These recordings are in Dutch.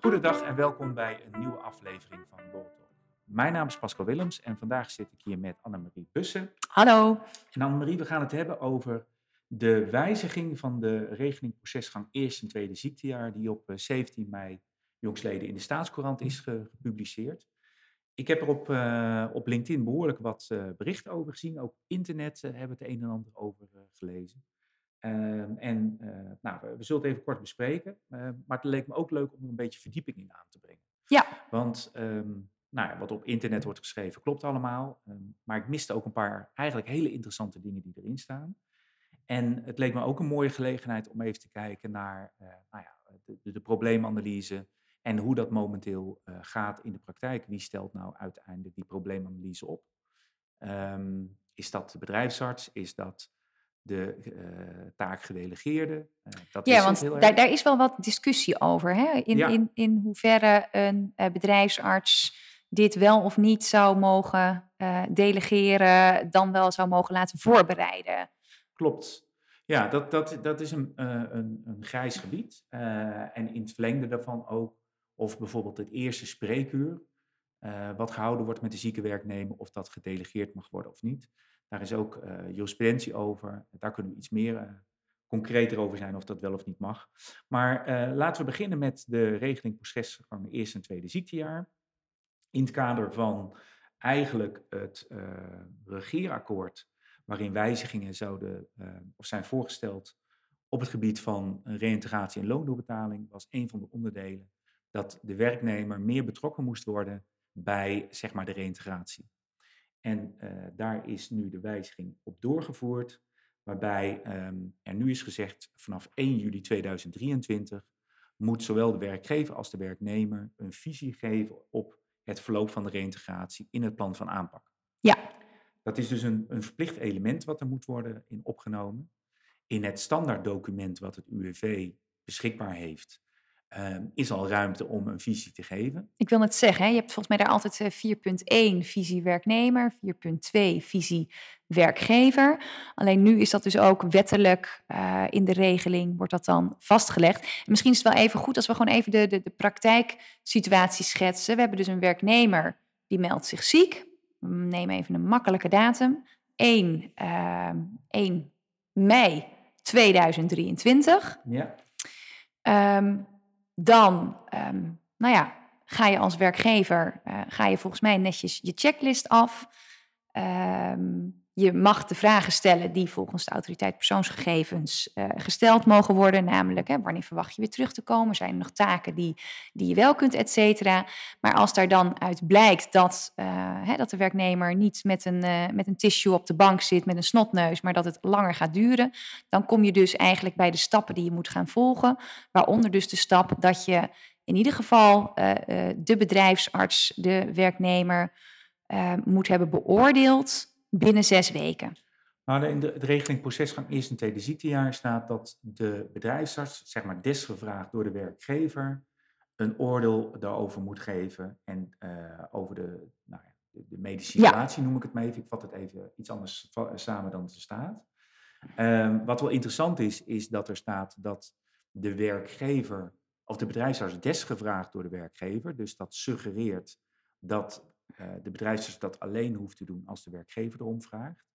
Goedendag en welkom bij een nieuwe aflevering van Borreltalk. Mijn naam is Pascal Willems en vandaag zit ik hier met Annemarie Bussen. Hallo. En Annemarie, we gaan het hebben over de wijziging van de regeling procesgang eerste en tweede ziektejaar die op 17 eh, mei jongsleden in de Staatscourant is gepubliceerd. Ik heb er op, uh, op LinkedIn behoorlijk wat uh, berichten over gezien. Ook internet uh, hebben het een en ander over gelezen. Ehm, en nou, we, we, zullen het even kort bespreken. Ehm, maar het leek me ook leuk om er een beetje verdieping in aan te brengen. Ja. Want um, nou ja, wat op internet wordt geschreven klopt allemaal. maar ik miste ook een paar eigenlijk hele interessante dingen die erin staan. En het leek me ook een mooie gelegenheid om even te kijken naar nou ja, de, de probleemanalyse en hoe dat momenteel gaat in de praktijk. Wie stelt nou uiteindelijk die probleemanalyse op? Is dat de bedrijfsarts? Is dat de uh, taakgedelegeerde? Uh, dat ja, want daar, daar, is wel wat discussie over. Hè? In, ja. in, in hoeverre een bedrijfsarts dit wel of niet zou mogen delegeren, dan wel zou mogen laten voorbereiden. Klopt. Ja, dat, dat, dat is een, een, een grijs gebied. en in het verlengde daarvan ook of bijvoorbeeld het eerste spreekuur, wat gehouden wordt met de zieke werknemer, of dat gedelegeerd mag worden of niet. Daar is ook uh, jurisprudentie over. Daar kunnen we iets meer uh, concreter over zijn of dat wel of niet mag. Maar laten we beginnen met de regeling procesgang eerste en tweede ziektejaar. In het kader van eigenlijk het regeerakkoord, waarin wijzigingen zouden of zijn voorgesteld op het gebied van reïntegratie en loondoorbetaling, was een van de onderdelen dat de werknemer meer betrokken moest worden bij zeg maar, de reïntegratie. En uh, daar is nu de wijziging op doorgevoerd, waarbij um, er nu is gezegd vanaf 1 juli 2023 moet zowel de werkgever als de werknemer een visie geven op het verloop van de reïntegratie in het plan van aanpak. Ja. Dat is dus een, een verplicht element wat er moet worden in opgenomen. In het standaarddocument wat het UWV beschikbaar heeft, Ehm, is al ruimte om een visie te geven. Ik wil net zeggen, hè, je hebt volgens mij daar altijd 4.1 eh, visie werknemer, 4.2 visie werkgever. Alleen nu is dat dus ook wettelijk uh, in de regeling, wordt dat dan vastgelegd. En misschien is het wel even goed als we gewoon even de, de, de praktijksituatie schetsen. We hebben dus een werknemer die meldt zich ziek. Neem even een makkelijke datum. 1, uh, 1 mei 2023. Ja. Um, dan, um, nou ja, ga je als werkgever, uh, ga je volgens mij netjes je checklist af. Um, je mag de vragen stellen die volgens de autoriteit persoonsgegevens uh, gesteld mogen worden. Namelijk, hè, wanneer verwacht je weer terug te komen? Zijn er nog taken die, die je wel kunt, et cetera? Maar als daar dan uit blijkt dat, uh, hè, dat de werknemer niet met een, uh, met een tissue op de bank zit, met een snotneus, maar dat het langer gaat duren, dan kom je dus eigenlijk bij de stappen die je moet gaan volgen. Waaronder dus de stap dat je in ieder geval de bedrijfsarts, de werknemer, moet hebben beoordeeld binnen zes weken. Maar in de, de regeling procesgang eerste en tweede ziektejaar staat dat de bedrijfsarts, zeg maar desgevraagd door de werkgever, een oordeel daarover moet geven en uh, over de, nou ja, de, de medische situatie noem ik het maar even. Ik vat het even iets anders samen dan het er staat. Um, wat wel interessant is, is dat er staat dat de werkgever, of de bedrijfsarts desgevraagd door de werkgever, dus dat suggereert dat de bedrijfsarts dat alleen hoeft te doen als de werkgever erom vraagt.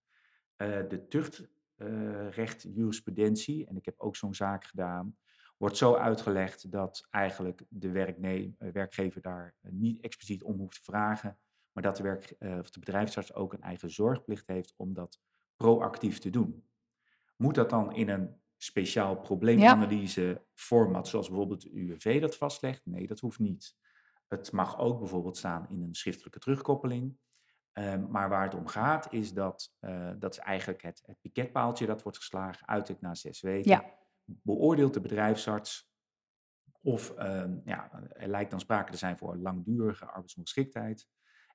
Uh, de tuchtrecht uh, jurisprudentie, en ik heb ook zo'n zaak gedaan, wordt zo uitgelegd dat eigenlijk de werkgever daar niet expliciet om hoeft te vragen, maar dat de, werk, of de bedrijfsarts ook een eigen zorgplicht heeft om dat proactief te doen. Moet dat dan in een speciaal probleemanalyse format, zoals bijvoorbeeld de UWV dat vastlegt? Nee, dat hoeft niet. Het mag ook bijvoorbeeld staan in een schriftelijke terugkoppeling. Um, maar waar het om gaat is dat, uh, dat is eigenlijk het, het piketpaaltje dat wordt geslagen, uit het na zes weken. Ja. Beoordeelt de bedrijfsarts of um, ja, er lijkt dan sprake te zijn voor langdurige arbeidsongeschiktheid.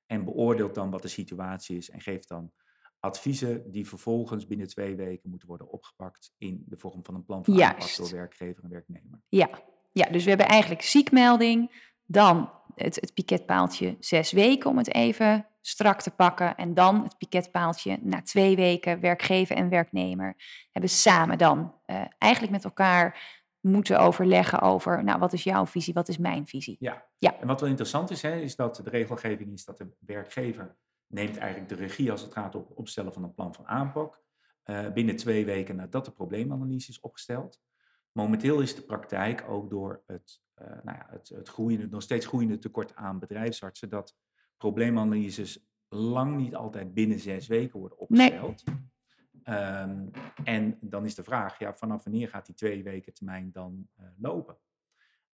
En beoordeelt dan wat de situatie is en geeft dan adviezen die vervolgens binnen twee weken moeten worden opgepakt in de vorm van een plan van aanpak door werkgever en werknemer. Ja. ja, dus we hebben eigenlijk ziekmelding, dan het, het piketpaaltje zes weken, om het even strak te pakken. En dan het piketpaaltje na twee weken werkgever en werknemer hebben samen dan eh, eigenlijk met elkaar moeten overleggen over, nou, wat is jouw visie, wat is mijn visie? Ja. Ja. En wat wel interessant is, hè, is dat de regelgeving is dat de werkgever neemt eigenlijk de regie als het gaat om het opstellen van een plan van aanpak. eh, binnen twee weken nadat de probleemanalyse is opgesteld. Momenteel is de praktijk ook door het, eh, nou ja, het, het groeiende, nog steeds groeiende tekort aan bedrijfsartsen, dat probleemanalyses lang niet altijd binnen zes weken worden opgesteld. Ehm, en dan is de vraag, ja, vanaf wanneer gaat die twee weken termijn dan eh, lopen?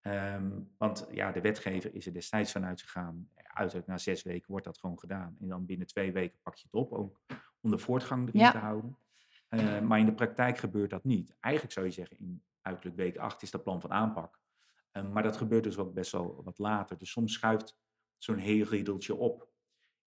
Ehm, want ja, de wetgever is er destijds vanuit gegaan, uiterlijk na zes weken wordt dat gewoon gedaan. En dan binnen twee weken pak je het op, ook om de voortgang erin Ja. te houden. Eh, maar in de praktijk gebeurt dat niet. Eigenlijk zou je zeggen, in uiterlijk week 8 is dat plan van aanpak. Eh, maar dat gebeurt dus ook best wel wat later. Dus soms schuift zo'n heel riedeltje op.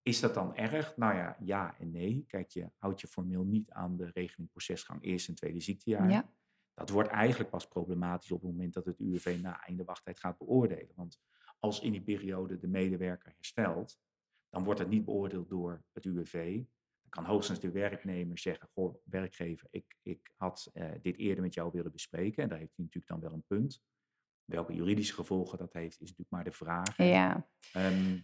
Is dat dan erg? Nou ja, ja en nee. Kijk, je houdt je formeel niet aan de regeling procesgang eerste en tweede ziektejaar. Ja. Dat wordt eigenlijk pas problematisch op het moment dat het UWV na einde wachttijd gaat beoordelen. Want als in die periode de medewerker herstelt, dan wordt het niet beoordeeld door het UWV. Kan hoogstens de werknemer zeggen, goh, werkgever, ik, ik had eh, dit eerder met jou willen bespreken. En daar heeft hij natuurlijk dan wel een punt. Welke juridische gevolgen dat heeft, is natuurlijk maar de vraag. Ja, Ehm,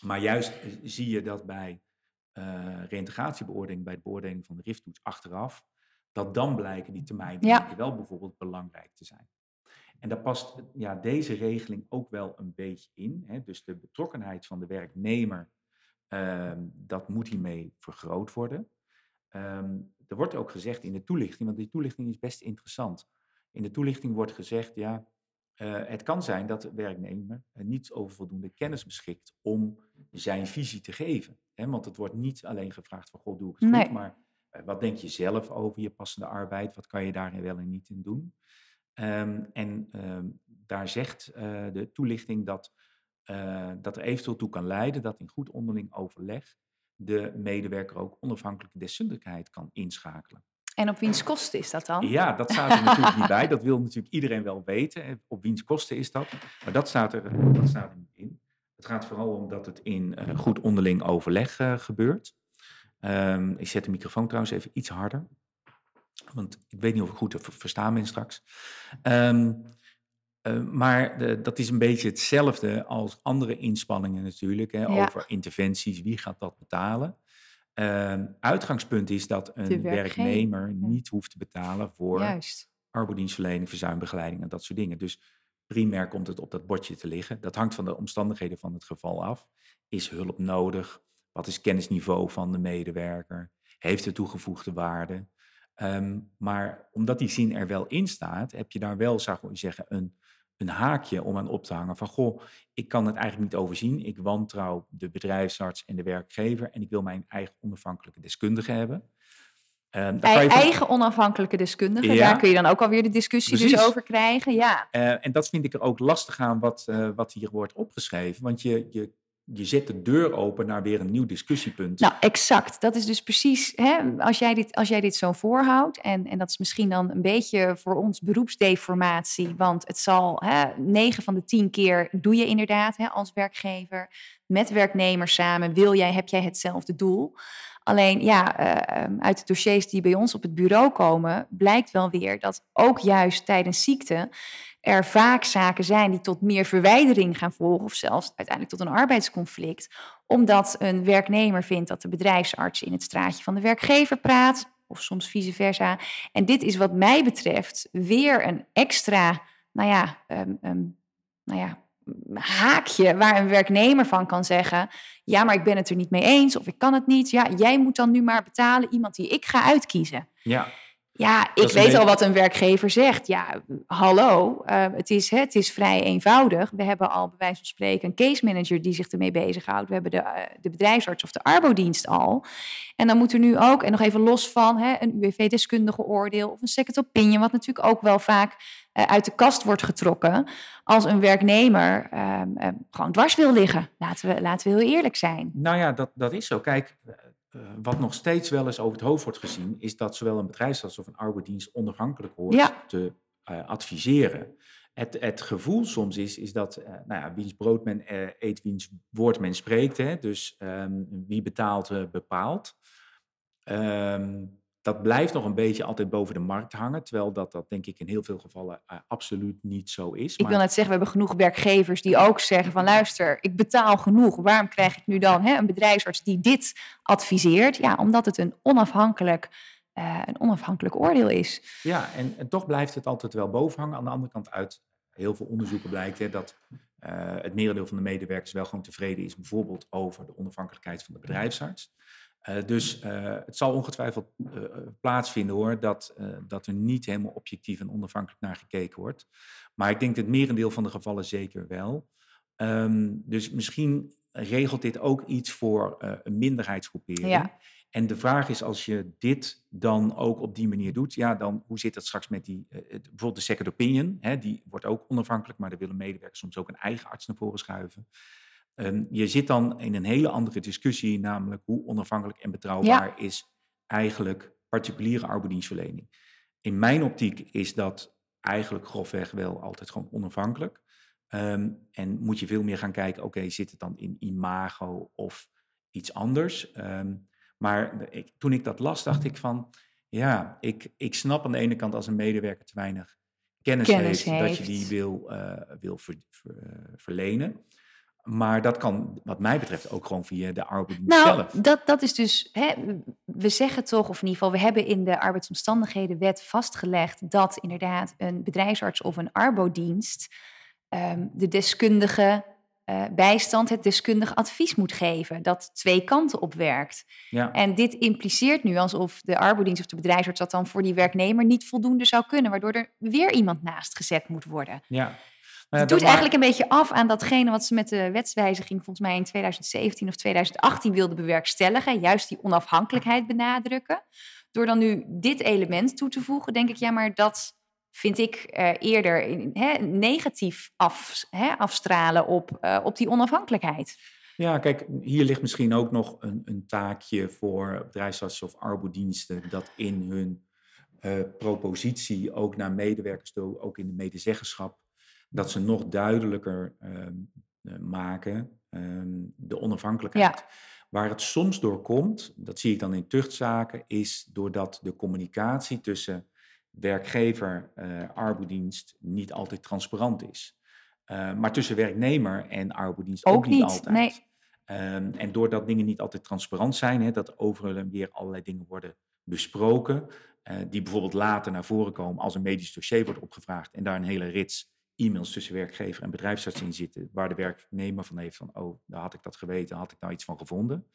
maar juist zie je dat bij eh reïntegratiebeoordeling, bij de beoordeling van de RIF-toets achteraf, dat dan blijken die termijnen Ja. wel bijvoorbeeld belangrijk te zijn. En daar past ja, deze regeling ook wel een beetje in. Hè? Dus de betrokkenheid van de werknemer, ehm, dat moet hiermee vergroot worden. Ehm, er wordt ook gezegd in de toelichting, want die toelichting is best interessant. In de toelichting wordt gezegd, ja, eh, het kan zijn dat de werknemer eh, niet over voldoende kennis beschikt om zijn visie te geven. Hè? Want het wordt niet alleen gevraagd van, god, doe ik het Nee. goed, maar eh, wat denk je zelf over je passende arbeid? Wat kan je daarin wel en niet in doen? Ehm, en daar zegt de toelichting dat, eh, dat er eventueel toe kan leiden dat in goed onderling overleg de medewerker ook onafhankelijke deskundigheid kan inschakelen. en op wiens kosten is dat dan? Ja, dat staat er natuurlijk niet bij. Dat wil natuurlijk iedereen wel weten. Op wiens kosten is dat? Maar dat staat er, dat staat er niet in. Het gaat vooral om dat het in eh, goed onderling overleg eh, gebeurt. Ehm, ik zet de microfoon trouwens even iets harder. Want ik weet niet of ik goed te ver- verstaan ben straks. Ehm, eh, maar de- dat is een beetje hetzelfde als andere inspanningen natuurlijk. Hè, Ja. Over interventies, wie gaat dat betalen? Ehm, uitgangspunt is dat een werknemer ja. niet hoeft te betalen voor Juist. arbeidsdienstverlening, verzuimbegeleiding en dat soort dingen. Dus primair komt het op dat bordje te liggen. Dat hangt van de omstandigheden van het geval af. Is hulp nodig? Wat is kennisniveau van de medewerker? Heeft het toegevoegde waarde? Ehm, maar omdat die zin er wel in staat, heb je daar wel, zou ik zeggen, een, een haakje om aan op te hangen. Van goh, ik kan het eigenlijk niet overzien. Ik wantrouw de bedrijfsarts en de werkgever en ik wil mijn eigen onafhankelijke deskundige hebben. Daar kan je van- Eigen onafhankelijke deskundige, Ja. daar kun je dan ook alweer de discussie dus over krijgen. Ja, Eh, en dat vind ik er ook lastig aan wat, eh, wat hier wordt opgeschreven. Want je, je, je zet de deur open naar weer een nieuw discussiepunt. nou exact. Dat is dus precies, hè, als, jij dit, als jij dit zo voorhoudt, en, en dat is misschien dan een beetje voor ons beroepsdeformatie, want het zal, 9 van de 10 keer doe je inderdaad hè, als werkgever met werknemers samen, wil jij, heb jij hetzelfde doel. Alleen ja, eh, ehm, uit de dossiers die bij ons op het bureau komen, blijkt wel weer dat ook juist tijdens ziekte er vaak zaken zijn die tot meer verwijdering gaan volgen, of zelfs uiteindelijk tot een arbeidsconflict, omdat een werknemer vindt dat de bedrijfsarts in het straatje van de werkgever praat, of soms vice versa. En dit is wat mij betreft weer een extra, nou ja, ehm, nou ja, haakje waar een werknemer van kan zeggen: Ja, maar ik ben het er niet mee eens of ik kan het niet. Ja, jij moet dan nu maar betalen iemand die ik ga uitkiezen. Ja, Ja, ik weet al wat een werkgever zegt. Ja, hallo, eh, het, is, het is vrij eenvoudig. We hebben al bij wijze van spreken een case manager die zich ermee bezighoudt. We hebben de, eh, de bedrijfsarts of de arbodienst al. En dan moet er nu ook, en nog even los van hè, een UWV-deskundige oordeel of een second opinion, wat natuurlijk ook wel vaak eh, uit de kast wordt getrokken, als een werknemer ehm, gewoon dwars wil liggen. Laten we, laten we heel eerlijk zijn. nou ja, dat, dat is zo. Kijk, wat nog steeds wel eens over het hoofd wordt gezien, is dat zowel een bedrijfsarts of een arbeidsdienst onafhankelijk hoort Ja. te adviseren. Het, het gevoel soms is, is dat, nou ja, wiens brood men eet, wiens woord men spreekt. Hè? Dus ehm, wie betaalt, bepaalt. Um, dat blijft nog een beetje altijd boven de markt hangen, terwijl dat, dat denk ik in heel veel gevallen uh, absoluut niet zo is. Ik wil net zeggen, we hebben genoeg werkgevers die ook zeggen van luister, ik betaal genoeg, waarom krijg ik nu dan hè, een bedrijfsarts die dit adviseert? Ja, omdat het een onafhankelijk, uh, een onafhankelijk oordeel is. Ja, en, en, toch blijft het altijd wel boven hangen. Aan de andere kant uit heel veel onderzoeken blijkt hè, dat uh, het merendeel van de medewerkers wel gewoon tevreden is, bijvoorbeeld over de onafhankelijkheid van de bedrijfsarts. Uh, dus uh, het zal ongetwijfeld uh, plaatsvinden hoor, dat, dat er niet helemaal objectief en onafhankelijk naar gekeken wordt. Maar ik denk dat het merendeel van de gevallen zeker wel. Um, dus misschien regelt dit ook iets voor een minderheidsgroepering. Ja. En de vraag is, als je dit dan ook op die manier doet, ja, dan hoe zit dat straks met die, bijvoorbeeld de second opinion, hè, die wordt ook onafhankelijk, maar daar willen medewerkers soms ook een eigen arts naar voren schuiven. Um, je zit dan in een hele andere discussie, namelijk hoe onafhankelijk en betrouwbaar is eigenlijk particuliere arbeidsdienstverlening. In mijn optiek is dat eigenlijk grofweg wel altijd gewoon onafhankelijk. Um, en moet je veel meer gaan kijken, oké, zit het dan in imago of iets anders? Um, maar ik, toen ik dat las, dacht ik van, ja, ik, ik snap aan de ene kant als een medewerker te weinig kennis, heeft, dat je die wil, uh, wil ver, ver, uh, verlenen. Maar dat kan, wat mij betreft, ook gewoon via de arbeidsdienst nou, zelf. Dat, dat is dus, hè, we zeggen toch, of in ieder geval, we hebben in de arbeidsomstandighedenwet vastgelegd dat inderdaad een bedrijfsarts of een arbodienst um, de deskundige uh, bijstand, het deskundig advies moet geven. Dat twee kanten op werkt. Ja. En dit impliceert nu alsof de arbodienst of de bedrijfsarts dat dan voor die werknemer niet voldoende zou kunnen, waardoor er weer iemand naast gezet moet worden. Ja. Ja, het doet eigenlijk een beetje af aan datgene wat ze met de wetswijziging volgens mij in 2017 of 2018 wilden bewerkstelligen. Juist die onafhankelijkheid benadrukken. Door dan nu dit element toe te voegen, denk ik, ja, maar dat vind ik uh, eerder hè, negatief af, hè, afstralen op, uh, op die onafhankelijkheid. Ja, kijk, hier ligt misschien ook nog een, een taakje voor bedrijfsartsen of arbodiensten dat in hun uh, propositie ook naar medewerkers toe, ook in de medezeggenschap, dat ze nog duidelijker ehm, eh, maken ehm, de onafhankelijkheid. Waar het soms door komt, dat zie ik dan in tuchtzaken, is doordat de communicatie tussen werkgever, uh, arbeidsdienst niet altijd transparant is. Uh, maar tussen werknemer en arbeidsdienst ook, ook niet, altijd. Nee. Um, en doordat dingen niet altijd transparant zijn, hè, dat overal en weer allerlei dingen worden besproken, uh, die bijvoorbeeld later naar voren komen als een medisch dossier wordt opgevraagd en daar een hele rits e-mails tussen werkgever en bedrijfsarts in zitten, waar de werknemer van heeft van, oh, daar had ik dat geweten, had ik nou iets van gevonden.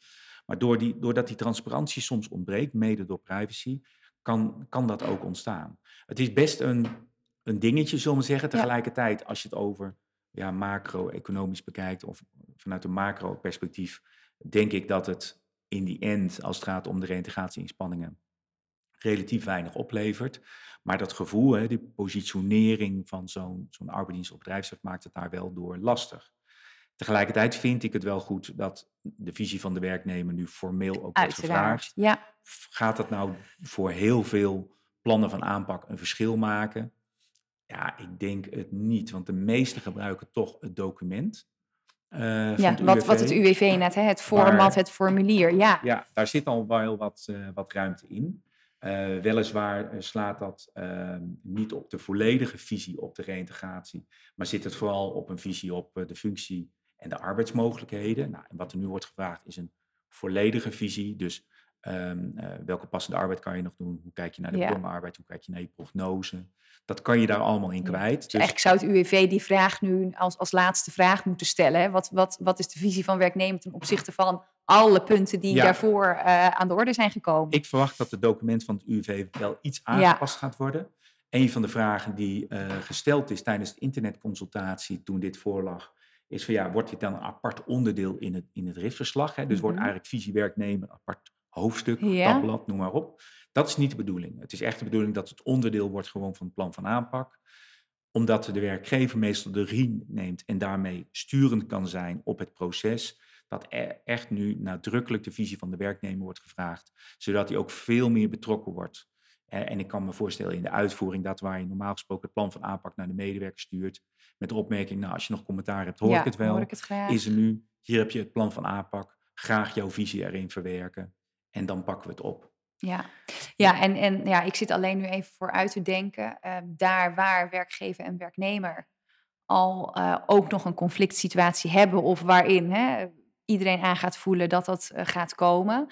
Maar door die, doordat die transparantie soms ontbreekt, mede door privacy, kan, kan dat ook ontstaan. Het is best een, een dingetje, zullen we zeggen. Tegelijkertijd, als je het over ja, macro-economisch bekijkt of vanuit een macro-perspectief, denk ik dat het in die end, als het gaat om de reintegratie-inspanningen, relatief weinig oplevert. Maar dat gevoel, hè, die positionering van zo'n zo'n arbeidsdienst op maakt het daar wel door lastig. Tegelijkertijd vind ik het wel goed dat de visie van de werknemer nu formeel ook wordt gevraagd. Ja. Gaat dat nou voor heel veel plannen van aanpak een verschil maken? Ja, ik denk het niet, want de meesten gebruiken toch het document. Uh, ja, wat, wat het UWV net, hè? het format, het formulier. Ja. ja, daar zit al wel wat, uh, wat ruimte in. Uh, weliswaar eh, slaat dat uh, niet op de volledige visie op de reïntegratie, maar zit het vooral op een visie op uh, de functie en de arbeidsmogelijkheden. Nou, en wat er nu wordt gevraagd is een volledige visie. Dus um, welke passende arbeid kan je nog doen? Hoe kijk je naar de ja. arbeid? Hoe kijk je naar je prognose? Dat kan je daar allemaal in kwijt. Dus, dus eigenlijk zou het UWV die vraag nu als, als laatste vraag moeten stellen. Hè? Wat, wat, wat is de visie van werknemer ten opzichte van alle punten die daarvoor uh, aan de orde zijn gekomen. Ik verwacht dat het document van het UWV wel iets aangepast ja. gaat worden. Een van de vragen die uh, gesteld is tijdens de internetconsultatie toen dit voorlag, is van ja, wordt dit dan een apart onderdeel in het, in het RIF-verslag? Dus mm -hmm. wordt mhm. eigenlijk visiewerknemer apart hoofdstuk, ja. tabblad, noem maar op. Dat is niet de bedoeling. Het is echt de bedoeling dat het onderdeel wordt gewoon van het plan van aanpak omdat de werkgever meestal de riem neemt en daarmee sturend kan zijn op het proces, dat er echt nu nadrukkelijk de visie van de werknemer wordt gevraagd, zodat hij ook veel meer betrokken wordt en ik kan me voorstellen in de uitvoering dat waar je normaal gesproken het plan van aanpak naar de medewerker stuurt. Met de opmerking, nou als je nog commentaar hebt, hoor ja, ik het wel. ik het. Is er nu, hier heb je het plan van aanpak. Graag jouw visie erin verwerken. En dan pakken we het op. Ja, ja en, en ja, ik zit alleen nu even vooruit te denken. eh, daar waar werkgever en werknemer al eh, ook nog een conflict situatie hebben of waarin hè, iedereen aan gaat voelen dat dat eh, gaat komen,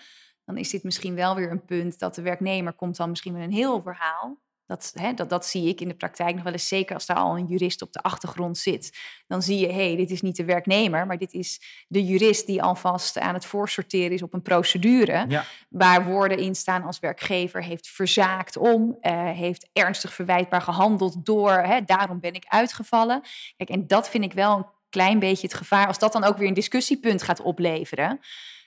dan is dit misschien wel weer een punt dat de werknemer komt dan misschien met een heel verhaal. Dat, hè, dat, dat zie ik in de praktijk nog wel eens, zeker als daar al een jurist op de achtergrond zit. Dan zie je, hé, hey, dit is niet de werknemer, maar dit is de jurist die alvast aan het voorsorteren is op een procedure. Ja, Waar woorden in staan als werkgever heeft verzaakt om, eh, heeft ernstig verwijtbaar gehandeld door, hè, daarom ben ik uitgevallen. Kijk, en dat vind ik wel een klein beetje het gevaar, als dat dan ook weer een discussiepunt gaat opleveren.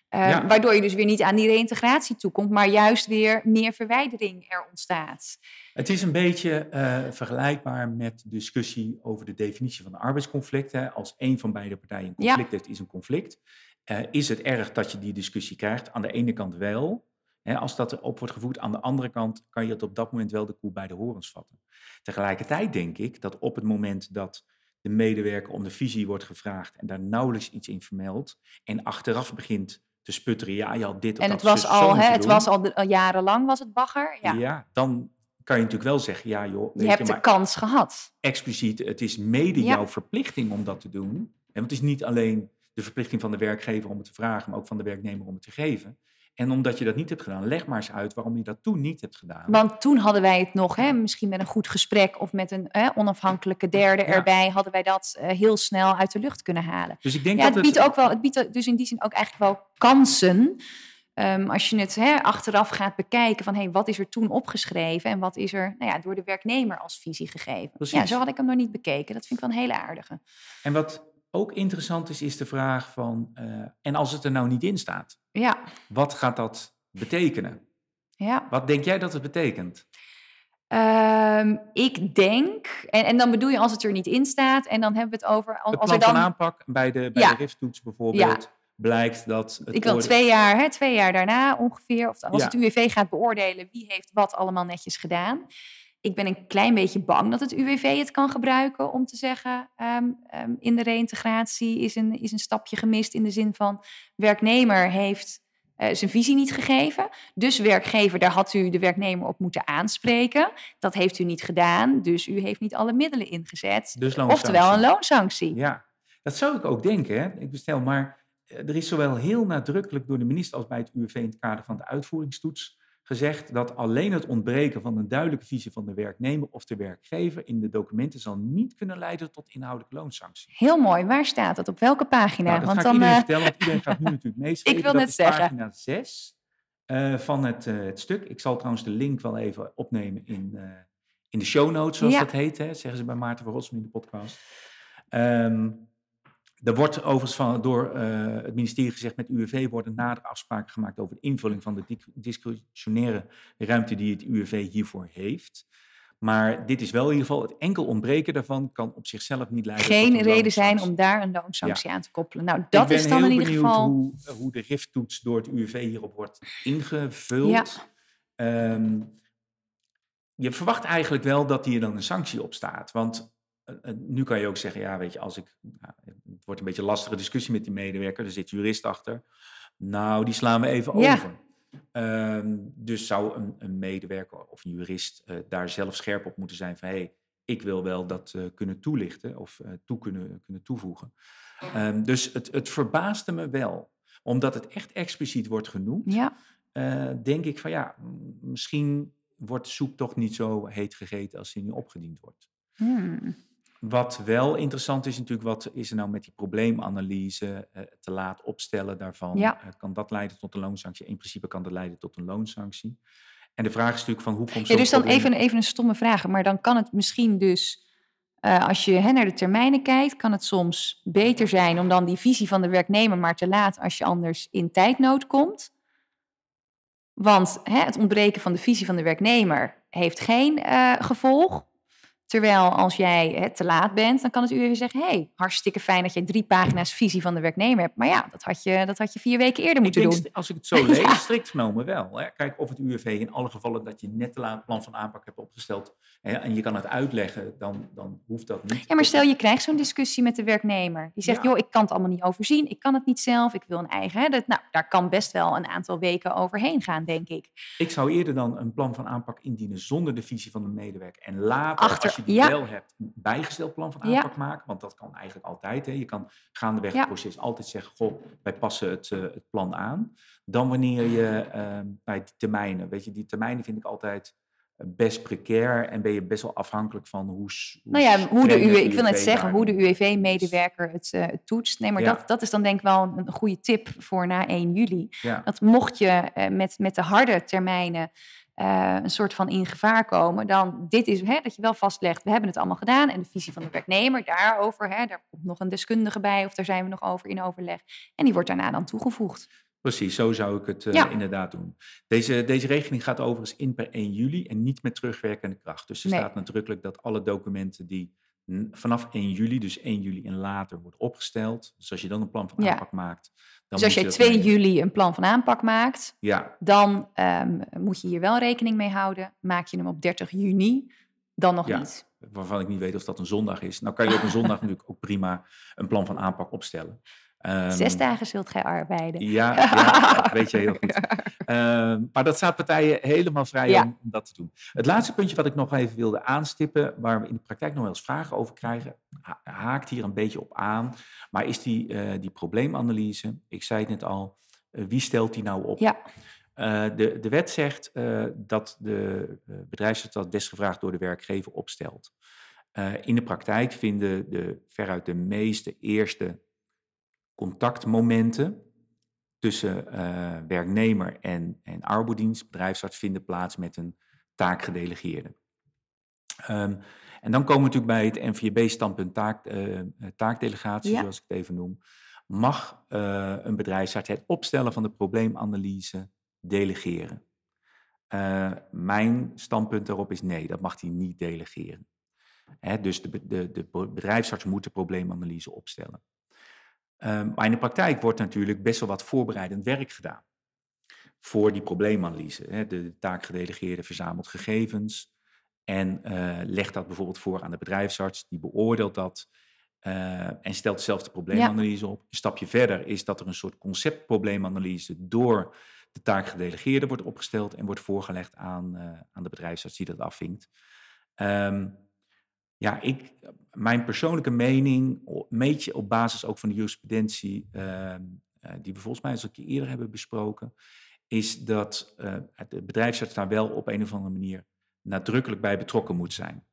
Eh, Ja. Waardoor je dus weer niet aan die reïntegratie toekomt, maar juist weer meer verwijdering er ontstaat. Het is een beetje eh, vergelijkbaar met de discussie over de definitie van arbeidsconflict. Hè. Als een van beide partijen een Ja. conflict heeft, is een conflict. Eh, is het erg dat je die discussie krijgt? Aan de ene kant wel, hè, als dat erop wordt gevoerd. Aan de andere kant kan je het op dat moment wel de koe bij de horens vatten. Tegelijkertijd denk ik dat op het moment dat de medewerker om de visie wordt gevraagd en daar nauwelijks iets in vermeldt en achteraf begint te sputteren, ja, je had dit of En dat het was al, hè, het was al, jarenlang was het bagger. Ja. Ja. dan kan je natuurlijk wel zeggen, ja joh, je hebt je, de kans gehad. expliciet, het is mede Ja. jouw verplichting om dat te doen. En het is niet alleen de verplichting van de werkgever om het te vragen, maar ook van de werknemer om het te geven. En omdat je dat niet hebt gedaan, leg maar eens uit waarom je dat toen niet hebt gedaan. Want toen hadden wij het nog, hè, misschien met een goed gesprek of met een hè, onafhankelijke derde Ja. erbij, hadden wij dat eh, heel snel uit de lucht kunnen halen. dus ik denk Ja, dat het biedt ook wel, het biedt dus in die zin ook eigenlijk wel kansen. Ehm, als je het hè, achteraf gaat bekijken van hey, wat is er toen opgeschreven en wat is er nou ja, door de werknemer als visie gegeven. Ja, zo had ik hem nog niet bekeken. Dat vind ik wel een hele aardige. En wat ook interessant is, is de vraag van, eh, en als het er nou niet in staat, Ja, wat gaat dat betekenen? ja. Wat denk jij dat het betekent? Ehm, ik denk, en, en dan bedoel je als het er niet in staat en dan hebben we het over als, Het als er plan dan van aanpak bij de, bij Ja. de bijvoorbeeld, blijkt dat... Het Ik wil oordeel- twee jaar, hè, twee jaar daarna ongeveer, of als Ja. het UWV gaat beoordelen wie heeft wat allemaal netjes gedaan. Ik ben een klein beetje bang dat het UWV het kan gebruiken om te zeggen, ehm, ehm, in de reïntegratie is een, is een stapje gemist in de zin van werknemer heeft eh, zijn visie niet gegeven. Dus werkgever, daar had u de werknemer op moeten aanspreken. Dat heeft u niet gedaan, dus u heeft niet alle middelen ingezet. Dus. Oftewel een loonsanctie. Ja, dat zou ik ook denken. Hè? Ik bestel, maar eh, er is zowel heel nadrukkelijk door de minister als bij het UWV in het kader van de uitvoeringstoets gezegd dat alleen het ontbreken van een duidelijke visie van de werknemer of de werkgever in de documenten zal niet kunnen leiden tot inhoudelijke loonsanctie. Heel mooi, waar staat dat? Op welke pagina? Nou, dat Want ga ik iedereen eh, vertellen, want iedereen gaat nu natuurlijk meeschrijven. Ik wil net zeggen. pagina 6 eh, van het, eh, het stuk. Ik zal trouwens de link wel even opnemen in, in de show notes, zoals Ja. dat heet, hè, zeggen ze bij Maarten van Rossum in de podcast. Ehm, er wordt overigens van, door eh, het ministerie gezegd, met UWV worden nadere afspraken gemaakt over de invulling van de di- discretionaire ruimte die het UWV hiervoor heeft. Maar dit is wel in ieder geval, het enkel ontbreken daarvan kan op zichzelf niet leiden tot geen een reden zijn om daar een loonsanctie aan te koppelen. Nou, dat is dan in ieder geval. Hoe, hoe de RIF-toets door het UWV hierop wordt ingevuld. Ja. Ehm, je verwacht eigenlijk wel dat hier dan een sanctie op staat. Want eh, eh, nu kan je ook zeggen, ja, weet je, als ik. nou, het wordt een beetje een lastige discussie met die medewerker. Er zit jurist achter. Nou, die slaan we even Ja. over. Ehm, dus zou een, een medewerker of een jurist eh, daar zelf scherp op moeten zijn van hé, hey, ik wil wel dat eh, kunnen toelichten of eh, toe kunnen, kunnen toevoegen. Ehm, dus het, het verbaasde me wel, omdat het echt expliciet wordt genoemd. Ja, denk ik van ja, misschien wordt de soep toch niet zo heet gegeten als die nu opgediend wordt. Hmm. Wat wel interessant is natuurlijk, wat is er nou met die probleemanalyse, eh, te laat opstellen daarvan? Ja. Eh, kan dat leiden tot een loonsanctie? In principe kan dat leiden tot een loonsanctie. En de vraag is natuurlijk van hoe komt Ja, zo'n dus dan probleem- even, even een stomme vraag. Maar dan kan het misschien dus, eh, als je hè, naar de termijnen kijkt, kan het soms beter zijn om dan die visie van de werknemer maar te laten als je anders in tijdnood komt. Want hè, het ontbreken van de visie van de werknemer heeft geen gevolg. Terwijl als jij hè, te laat bent, dan kan het UWV zeggen: hey, hartstikke fijn dat je drie pagina's visie van de werknemer hebt. Maar ja, dat had je, dat had je vier weken eerder moeten ik doen. denk, Als ik het zo lees, strikt genomen wel. Hè. Kijk, of het UWV in alle gevallen dat je net te laat plan van aanpak hebt opgesteld hè, en je kan het uitleggen, dan, dan hoeft dat niet. Ja, maar stel je krijgt zo'n discussie met de werknemer. Die zegt: Ja. joh, ik kan het allemaal niet overzien, ik kan het niet zelf, ik wil een eigen. Hè. Dat, nou, daar kan best wel een aantal weken overheen gaan, denk ik. Ik zou eerder dan een plan van aanpak indienen zonder de visie van de medewerker. En later, Achter- als je die ja. wel hebt, een bijgesteld plan van Ja. aanpak maken. Want dat kan eigenlijk altijd. Hè. Je kan gaandeweg Ja. het proces altijd zeggen, goh, wij passen het, eh, het plan aan. Dan wanneer je ehm, bij die termijnen, weet je, die termijnen vind ik altijd eh, best precair. En ben je best wel afhankelijk van hoe hoe Nou ja, hoe de UWV, ik wil net UWV zeggen, hoe de. UWV-medewerker het, eh, het toetst. Nee, maar Ja. dat, dat is dan denk ik wel een, een goede tip voor na 1 juli. Ja. Dat mocht je met, met de harde termijnen eh, een soort van in gevaar komen, dan dit is hè, dat je wel vastlegt, we hebben het allemaal gedaan en de visie van de werknemer daarover, hè, daar komt nog een deskundige bij of daar zijn we nog over in overleg. En die wordt daarna dan toegevoegd. Precies, zo zou ik het eh, Ja. inderdaad doen. Deze, deze regeling gaat overigens in per 1 juli en niet met terugwerkende kracht. Dus er Nee. staat nadrukkelijk dat alle documenten die vanaf 1 juli, dus 1 juli en later, wordt opgesteld. Dus als je dan een plan van Ja. aanpak maakt. Dan Dus als je dat 2 meenemen. juli een plan van aanpak maakt, Ja, dan ehm, moet je hier wel rekening mee houden. Maak je hem op 30 juni, dan nog Ja. niet. waarvan ik niet weet of dat een zondag is. Nou kan je op een zondag natuurlijk ook prima een plan van aanpak opstellen. Ehm, Zes dagen zult gij arbeiden. Ja, ja, dat weet je heel goed. Ehm, maar dat staat partijen helemaal vrij Ja. om, om dat te doen. Het laatste puntje wat ik nog even wilde aanstippen, waar we in de praktijk nog wel eens vragen over krijgen, ha- haakt hier een beetje op aan. Maar is die, eh, die probleemanalyse, ik zei het net al, eh, wie stelt die nou op? Ja, Eh, de, de wet zegt dat de bedrijfsarts dat desgevraagd door de werkgever opstelt. In de praktijk vinden de, veruit de meeste eerste contactmomenten tussen eh, werknemer en, en arbodienst, bedrijfsarts, vinden plaats met een taakgedelegeerde. Ehm, en dan komen we natuurlijk bij het NVB-standpunt taak, eh, taakdelegatie, Ja. zoals ik het even noem. Mag eh, een bedrijfsarts het opstellen van de probleemanalyse delegeren? Mijn standpunt daarop is nee, dat mag hij niet delegeren. Hè, dus de, de, de bedrijfsarts moet de probleemanalyse opstellen. Um, maar in de praktijk wordt natuurlijk best wel wat voorbereidend werk gedaan voor die probleemanalyse. Hè. De, de taakgedelegeerde verzamelt gegevens en uh, legt dat bijvoorbeeld voor aan de bedrijfsarts, die beoordeelt dat uh, en stelt zelf de probleemanalyse ja. op. Een stapje verder is dat er een soort conceptprobleemanalyse door de taakgedelegeerde wordt opgesteld en wordt voorgelegd aan, uh, aan de bedrijfsarts die dat afvinkt. Um, ja, ik, mijn persoonlijke mening, een beetje op basis ook van de jurisprudentie, uh, uh, die we volgens mij eens een keer eerder hebben besproken, is dat uh, de bedrijfsarts daar wel op een of andere manier nadrukkelijk bij betrokken moet zijn.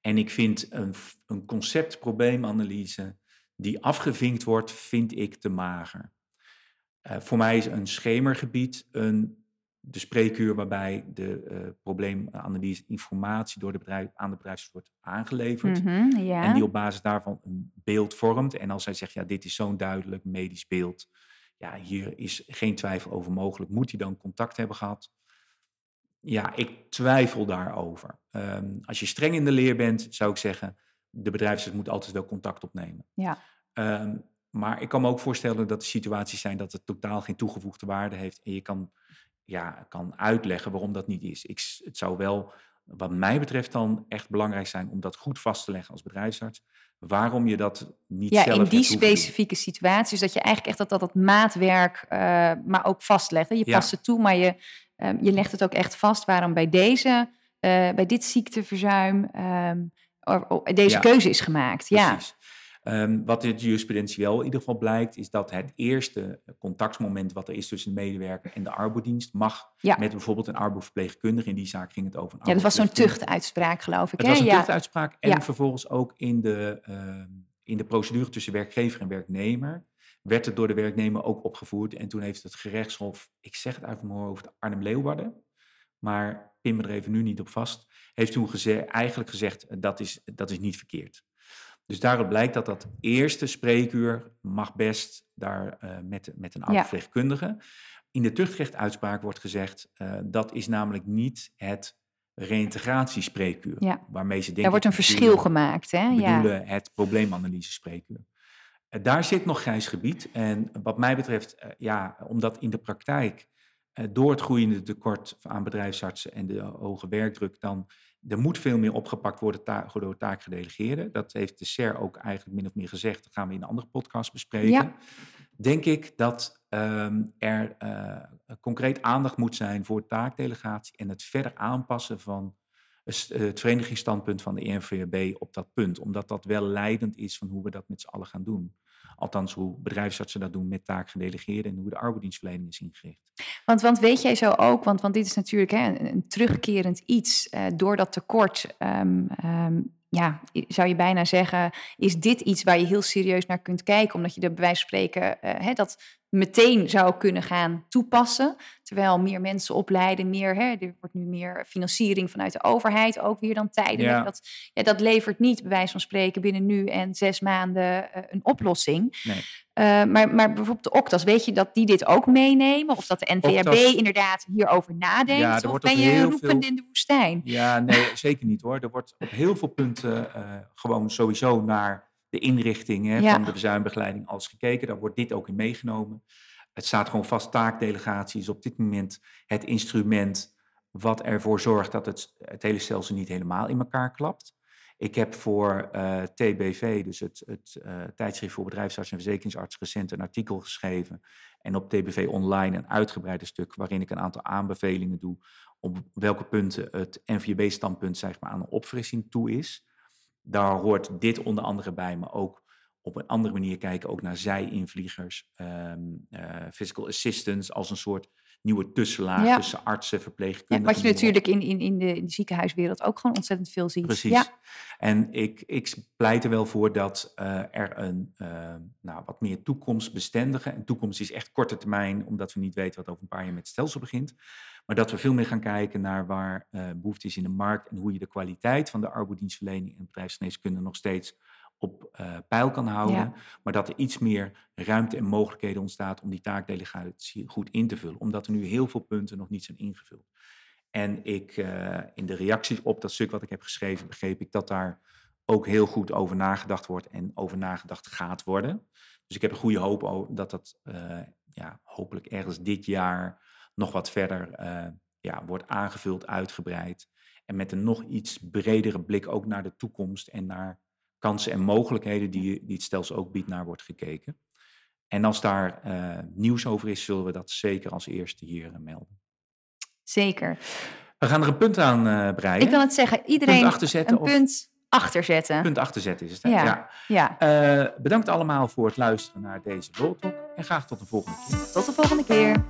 En ik vind een, een conceptprobleemanalyse die afgevinkt wordt, vind ik te mager. Uh, voor mij is een schemergebied een de spreekuur waarbij de uh, probleemanalyse informatie door de bedrijf, aan de bedrijfsarts wordt aangeleverd. Mm -hmm, ja. En die op basis daarvan een beeld vormt. En als zij zegt, ja, dit is zo'n duidelijk medisch beeld. Ja, hier is geen twijfel over mogelijk. Moet hij dan contact hebben gehad? Ja, ik twijfel daarover. Um, als je streng in de leer bent, zou ik zeggen, de bedrijfsarts moet altijd wel contact opnemen. Ja. Um, maar ik kan me ook voorstellen dat er situaties zijn dat het totaal geen toegevoegde waarde heeft. En je kan ja, kan uitleggen waarom dat niet is. Ik, het zou wel, wat mij betreft, dan echt belangrijk zijn om dat goed vast te leggen als bedrijfsarts. Waarom je dat niet ja, zelf in die specifieke situaties, dat je eigenlijk echt dat, dat, dat maatwerk, uh, maar ook vastlegt. Hè? Je Ja. past het toe, maar je, um, je legt het ook echt vast waarom bij deze, uh, bij dit ziekteverzuim, um, or, or, deze Ja. keuze is gemaakt. Ja. Um, wat in de jurisprudentie wel in ieder geval blijkt, is dat het eerste contactmoment wat er is tussen de medewerker en de arbodienst mag Ja. met bijvoorbeeld een arboverpleegkundige. In die zaak ging het over een Ja, dat was zo'n tuchtuitspraak, geloof ik. Het hè? was een ja. tuchtuitspraak en Ja. vervolgens ook in de, uh, in de procedure tussen werkgever en werknemer werd het door de werknemer ook opgevoerd. En toen heeft het gerechtshof, ik zeg het uit mijn hoofd, Arnhem Leeuwarden, maar pin me er even nu niet op vast, heeft toen eigenlijk gezegd dat is, dat is niet verkeerd. Dus daaruit blijkt dat dat eerste spreekuur mag best daar uh, met, met een arbeidsverpleegkundige. In de tuchtrechtuitspraak wordt gezegd, uh, dat is namelijk niet het reïntegratiespreekuur. Ja. Waarmee ze denken Daar wordt een verschil bedoelen- gemaakt, hè? Ja. bedoelen het probleemanalyse spreekuur. Eh, Daar zit nog grijs gebied. En wat mij betreft, eh, ja, omdat in de praktijk eh, door het groeiende tekort aan bedrijfsartsen en de hoge werkdruk, dan er moet veel meer opgepakt worden ta- door taakgedelegeerden. Dat heeft de SER ook eigenlijk min of meer gezegd. Dat gaan we in een andere podcast bespreken. Ja. Denk ik dat ehm, er eh, concreet aandacht moet zijn voor taakdelegatie en het verder aanpassen van het eh, het verenigingsstandpunt van de E ENVB op dat punt. Omdat dat wel leidend is van hoe we dat met z'n allen gaan doen. Althans, hoe bedrijfsartsen dat doen met taakgedelegeerden en hoe de arbeidsdienstverlening is ingericht. Want, want weet jij zo ook, want, want dit is natuurlijk hè, een, terugkerend iets. eh, door dat tekort, ehm, ehm, ja, zou je bijna zeggen, is dit iets waar je heel serieus naar kunt kijken. Omdat je er bij wijze van spreken eh, hè, dat meteen zou kunnen gaan toepassen. Terwijl meer mensen opleiden, meer, hè, er wordt nu meer financiering vanuit de overheid ook weer dan tijdelijk. Ja. Dat, ja, dat levert niet, bij wijze van spreken, binnen nu en zes maanden eh, een oplossing. Nee. Eh, maar, maar bijvoorbeeld de Octas, weet je dat die dit ook meenemen? Of dat de NVRB inderdaad hierover nadenkt? Ja, of ben je roepend veel- in de woestijn? Ja, nee, zeker niet hoor. Er wordt op heel veel punten eh, gewoon sowieso naar de inrichting Ja. van de bezuinbegeleiding alles gekeken. Daar wordt dit ook in meegenomen. Het staat gewoon vast, taakdelegatie is op dit moment het instrument wat ervoor zorgt dat het, het hele stelsel niet helemaal in elkaar klapt. Ik heb voor eh, TBV, dus het, het eh, tijdschrift voor bedrijfsartsen en verzekeringsartsen, recent een artikel geschreven. En op TBV Online een uitgebreide stuk waarin ik een aantal aanbevelingen doe op welke punten het NVB-standpunt zeg maar, aan een opfrissing toe is. Daar hoort dit onder andere bij, maar ook op een andere manier kijken ook naar zij-invliegers, ehm, eh, physical assistants als een soort nieuwe tussenlaag Ja. tussen artsen, Ja, verpleegkundigen. wat je natuurlijk in, in, in, de, in de ziekenhuiswereld ook gewoon ontzettend veel ziet. Precies. Ja, En ik, ik pleit er wel voor dat eh, er een eh, nou, wat meer toekomstbestendige, en toekomst is echt korte termijn, omdat we niet weten wat over een paar jaar met het stelsel begint, maar dat we veel meer gaan kijken naar waar eh behoefte is in de markt en hoe je de kwaliteit van de arbeidsdienstverlening en bedrijfsgeneeskunde nog steeds op eh, peil kan houden, Ja. maar dat er iets meer ruimte en mogelijkheden ontstaat om die taakdelegatie goed in te vullen, omdat er nu heel veel punten nog niet zijn ingevuld. En ik, eh, in de reacties op dat stuk wat ik heb geschreven, begreep ik dat daar ook heel goed over nagedacht wordt en over nagedacht gaat worden. Dus ik heb een goede hoop dat dat eh, ja, hopelijk ergens dit jaar nog wat verder ja, wordt aangevuld, uitgebreid. En met een nog iets bredere blik ook naar de toekomst en naar kansen en mogelijkheden die, die het stelsel ook biedt, naar wordt gekeken. En als daar eh, nieuws over is, zullen we dat zeker als eerste hier eh, melden. zeker. We gaan er een punt aan eh breien. Ik kan het zeggen, iedereen achterzetten een of- punt achterzetten. punt achterzetten is het. hè? Ja. Ja. Ja, bedankt allemaal voor het luisteren naar deze World Talk en graag tot de volgende keer. tot de volgende keer.